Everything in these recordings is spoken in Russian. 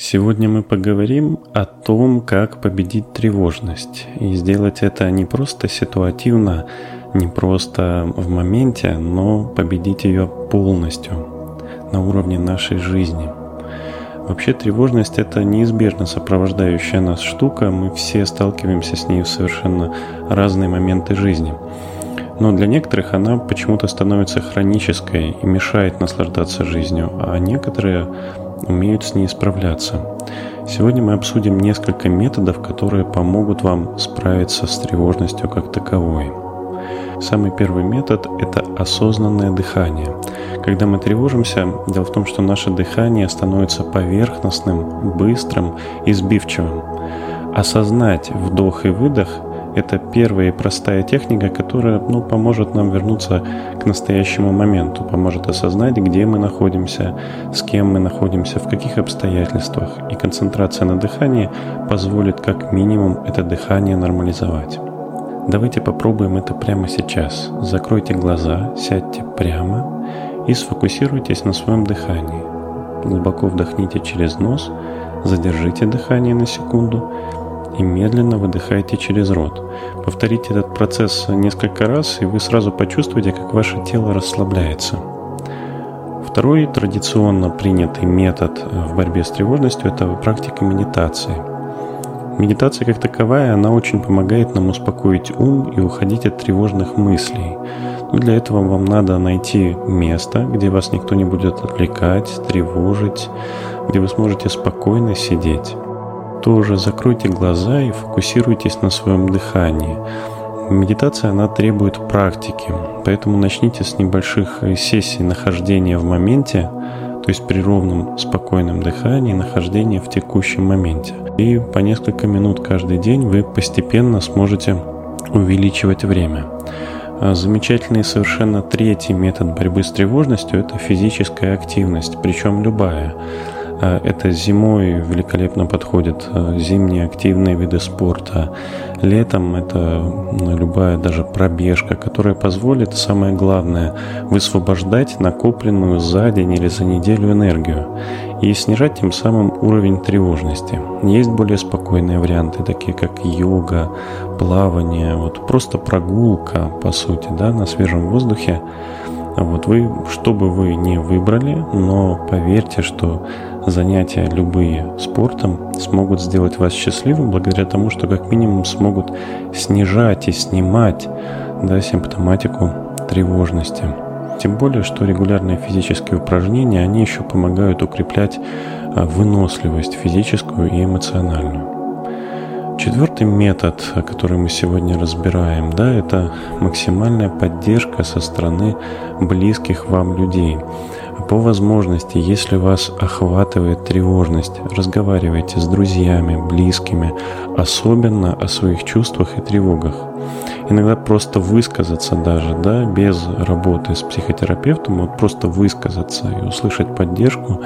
Сегодня мы поговорим о том, как победить тревожность. И сделать это не просто ситуативно, не просто в моменте, но победить ее полностью на уровне нашей жизни. Вообще тревожность – это неизбежно сопровождающая нас штука, мы все сталкиваемся с ней в совершенно разные моменты жизни. Но для некоторых она почему-то становится хронической и мешает наслаждаться жизнью, а некоторые умеют с ней справляться. Сегодня мы обсудим несколько методов, которые помогут вам справиться с тревожностью как таковой. Самый первый метод – это осознанное дыхание. Когда мы тревожимся, дело в том, что наше дыхание становится поверхностным, быстрым и сбивчивым. Осознать вдох и выдох это первая и простая техника, которая ну, поможет нам вернуться к настоящему моменту, поможет осознать, где мы находимся, с кем мы находимся, в каких обстоятельствах. И концентрация на дыхании позволит как минимум это дыхание нормализовать. Давайте попробуем это прямо сейчас. Закройте глаза, сядьте прямо и сфокусируйтесь на своем дыхании. Глубоко вдохните через нос, задержите дыхание на секунду и медленно выдыхайте через рот. Повторите этот процесс несколько раз, и вы сразу почувствуете, как ваше тело расслабляется. Второй традиционно принятый метод в борьбе с тревожностью – это практика медитации. Медитация как таковая, она очень помогает нам успокоить ум и уходить от тревожных мыслей. Но для этого вам надо найти место, где вас никто не будет отвлекать, тревожить, где вы сможете спокойно сидеть тоже закройте глаза и фокусируйтесь на своем дыхании. Медитация, она требует практики, поэтому начните с небольших сессий нахождения в моменте, то есть при ровном, спокойном дыхании, нахождения в текущем моменте. И по несколько минут каждый день вы постепенно сможете увеличивать время. А замечательный совершенно третий метод борьбы с тревожностью – это физическая активность, причем любая. А это зимой великолепно подходит а, зимние активные виды спорта. Летом это любая даже пробежка, которая позволит, самое главное, высвобождать накопленную за день или за неделю энергию и снижать тем самым уровень тревожности. Есть более спокойные варианты, такие как йога, плавание, вот просто прогулка, по сути, да, на свежем воздухе. Вот вы, что бы вы не выбрали, но поверьте, что занятия любые спортом смогут сделать вас счастливым благодаря тому, что как минимум смогут снижать и снимать да, симптоматику тревожности. Тем более, что регулярные физические упражнения, они еще помогают укреплять а, выносливость физическую и эмоциональную. Четвертый метод, который мы сегодня разбираем, да, это максимальная поддержка со стороны близких вам людей. По возможности, если вас охватывает тревожность, разговаривайте с друзьями, близкими, особенно о своих чувствах и тревогах. Иногда просто высказаться даже, да, без работы с психотерапевтом, вот просто высказаться и услышать поддержку,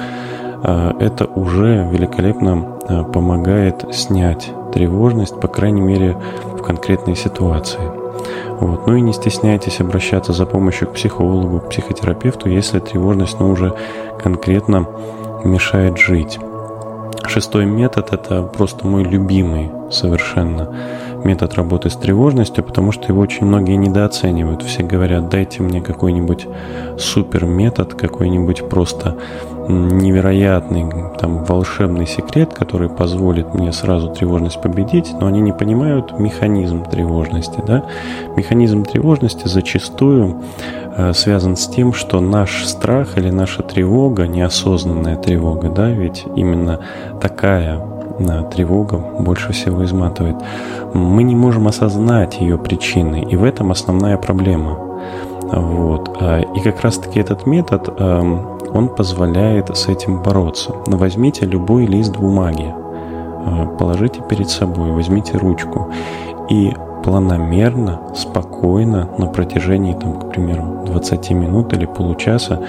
это уже великолепно а, помогает снять тревожность, по крайней мере, в конкретной ситуации. Вот. Ну и не стесняйтесь обращаться за помощью к психологу, к психотерапевту, если тревожность ну, уже конкретно мешает жить. Шестой метод – это просто мой любимый совершенно метод работы с тревожностью, потому что его очень многие недооценивают. Все говорят, дайте мне какой-нибудь супер метод, какой-нибудь просто невероятный, там, волшебный секрет, который позволит мне сразу тревожность победить, но они не понимают механизм тревожности. Да? Механизм тревожности зачастую э, связан с тем, что наш страх или наша тревога, неосознанная тревога, да, ведь именно такая тревога больше всего изматывает. Мы не можем осознать ее причины, и в этом основная проблема. Вот. А, и как раз-таки этот метод эм, он позволяет с этим бороться. Но возьмите любой лист бумаги, э, положите перед собой, возьмите ручку и планомерно, спокойно на протяжении, там, к примеру, 20 минут или получаса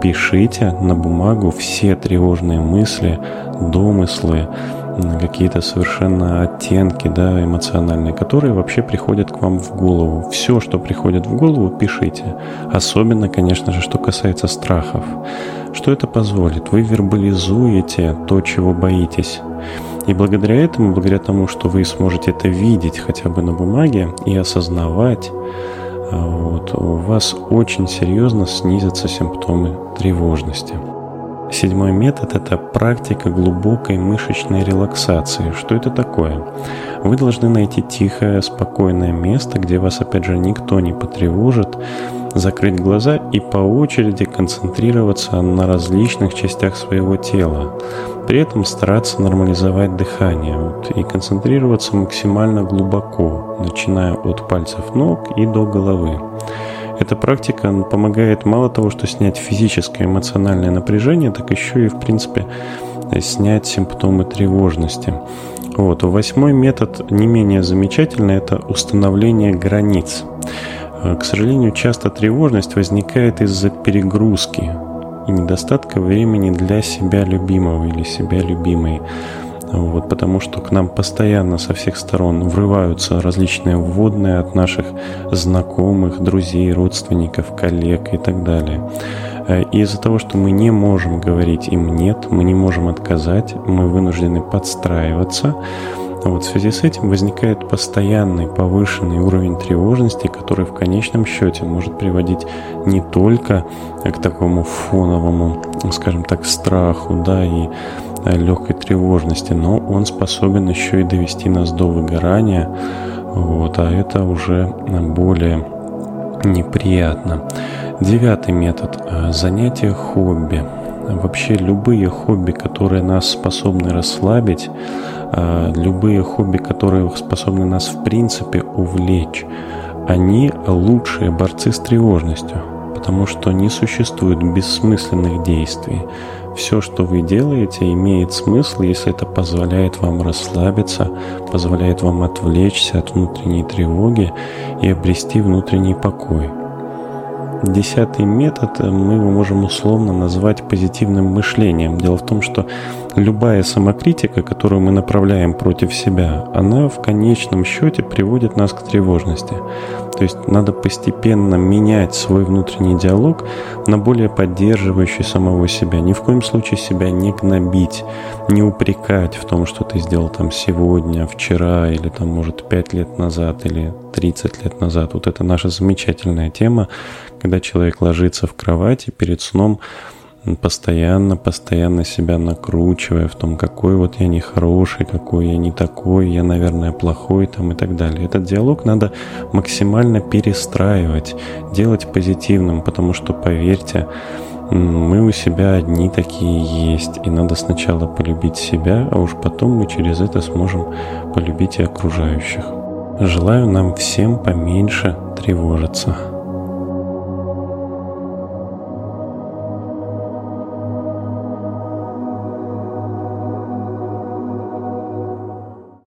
пишите на бумагу все тревожные мысли, домыслы, какие-то совершенно оттенки да, эмоциональные, которые вообще приходят к вам в голову. Все, что приходит в голову, пишите. Особенно, конечно же, что касается страхов. Что это позволит? Вы вербализуете то, чего боитесь. И благодаря этому, благодаря тому, что вы сможете это видеть хотя бы на бумаге и осознавать, а, вот, у вас очень серьезно снизятся симптомы тревожности. Седьмой метод – это практика глубокой мышечной релаксации. Что это такое? Вы должны найти тихое, спокойное место, где вас, опять же, никто не потревожит, закрыть глаза и по очереди концентрироваться на различных частях своего тела. При этом стараться нормализовать дыхание вот, и концентрироваться максимально глубоко, начиная от пальцев ног и до головы. Эта практика помогает мало того, что снять физическое эмоциональное напряжение, так еще и, в принципе, снять симптомы тревожности. Вот. Восьмой метод не менее замечательный – это установление границ. Э, к сожалению, часто тревожность возникает из-за перегрузки и недостатка времени для себя любимого или себя любимой. Вот, потому что к нам постоянно со всех сторон врываются различные вводные от наших знакомых, друзей, родственников, коллег и так далее. Э, и из-за того, что мы не можем говорить им «нет», мы не можем отказать, мы вынуждены подстраиваться, вот в связи с этим возникает постоянный повышенный уровень тревожности, который в конечном счете может приводить не только к такому фоновому, скажем так, страху, да, и легкой тревожности, но он способен еще и довести нас до выгорания, вот, а это уже более неприятно. Девятый метод – занятие хобби. Вообще любые хобби, которые нас способны расслабить, а, любые хобби, которые способны нас в принципе увлечь, они лучшие борцы с тревожностью, потому что не существует бессмысленных действий. Все, что вы делаете, имеет смысл, если это позволяет вам расслабиться, позволяет вам отвлечься от внутренней тревоги и обрести внутренний покой. Десятый метод мы его можем условно назвать позитивным мышлением. Дело в том, что любая самокритика, которую мы направляем против себя, она в конечном счете приводит нас к тревожности. То есть надо постепенно менять свой внутренний диалог на более поддерживающий самого себя. Ни в коем случае себя не гнобить, не упрекать в том, что ты сделал там сегодня, вчера или там, может, пять лет назад или 30 лет назад. Вот это наша замечательная тема, когда человек ложится в кровати перед сном, постоянно, постоянно себя накручивая в том, какой вот я нехороший, какой я не такой, я, наверное, плохой там и так далее. Этот диалог надо максимально перестраивать, делать позитивным, потому что, поверьте, мы у себя одни такие есть, и надо сначала полюбить себя, а уж потом мы через это сможем полюбить и окружающих. Желаю нам всем поменьше тревожиться.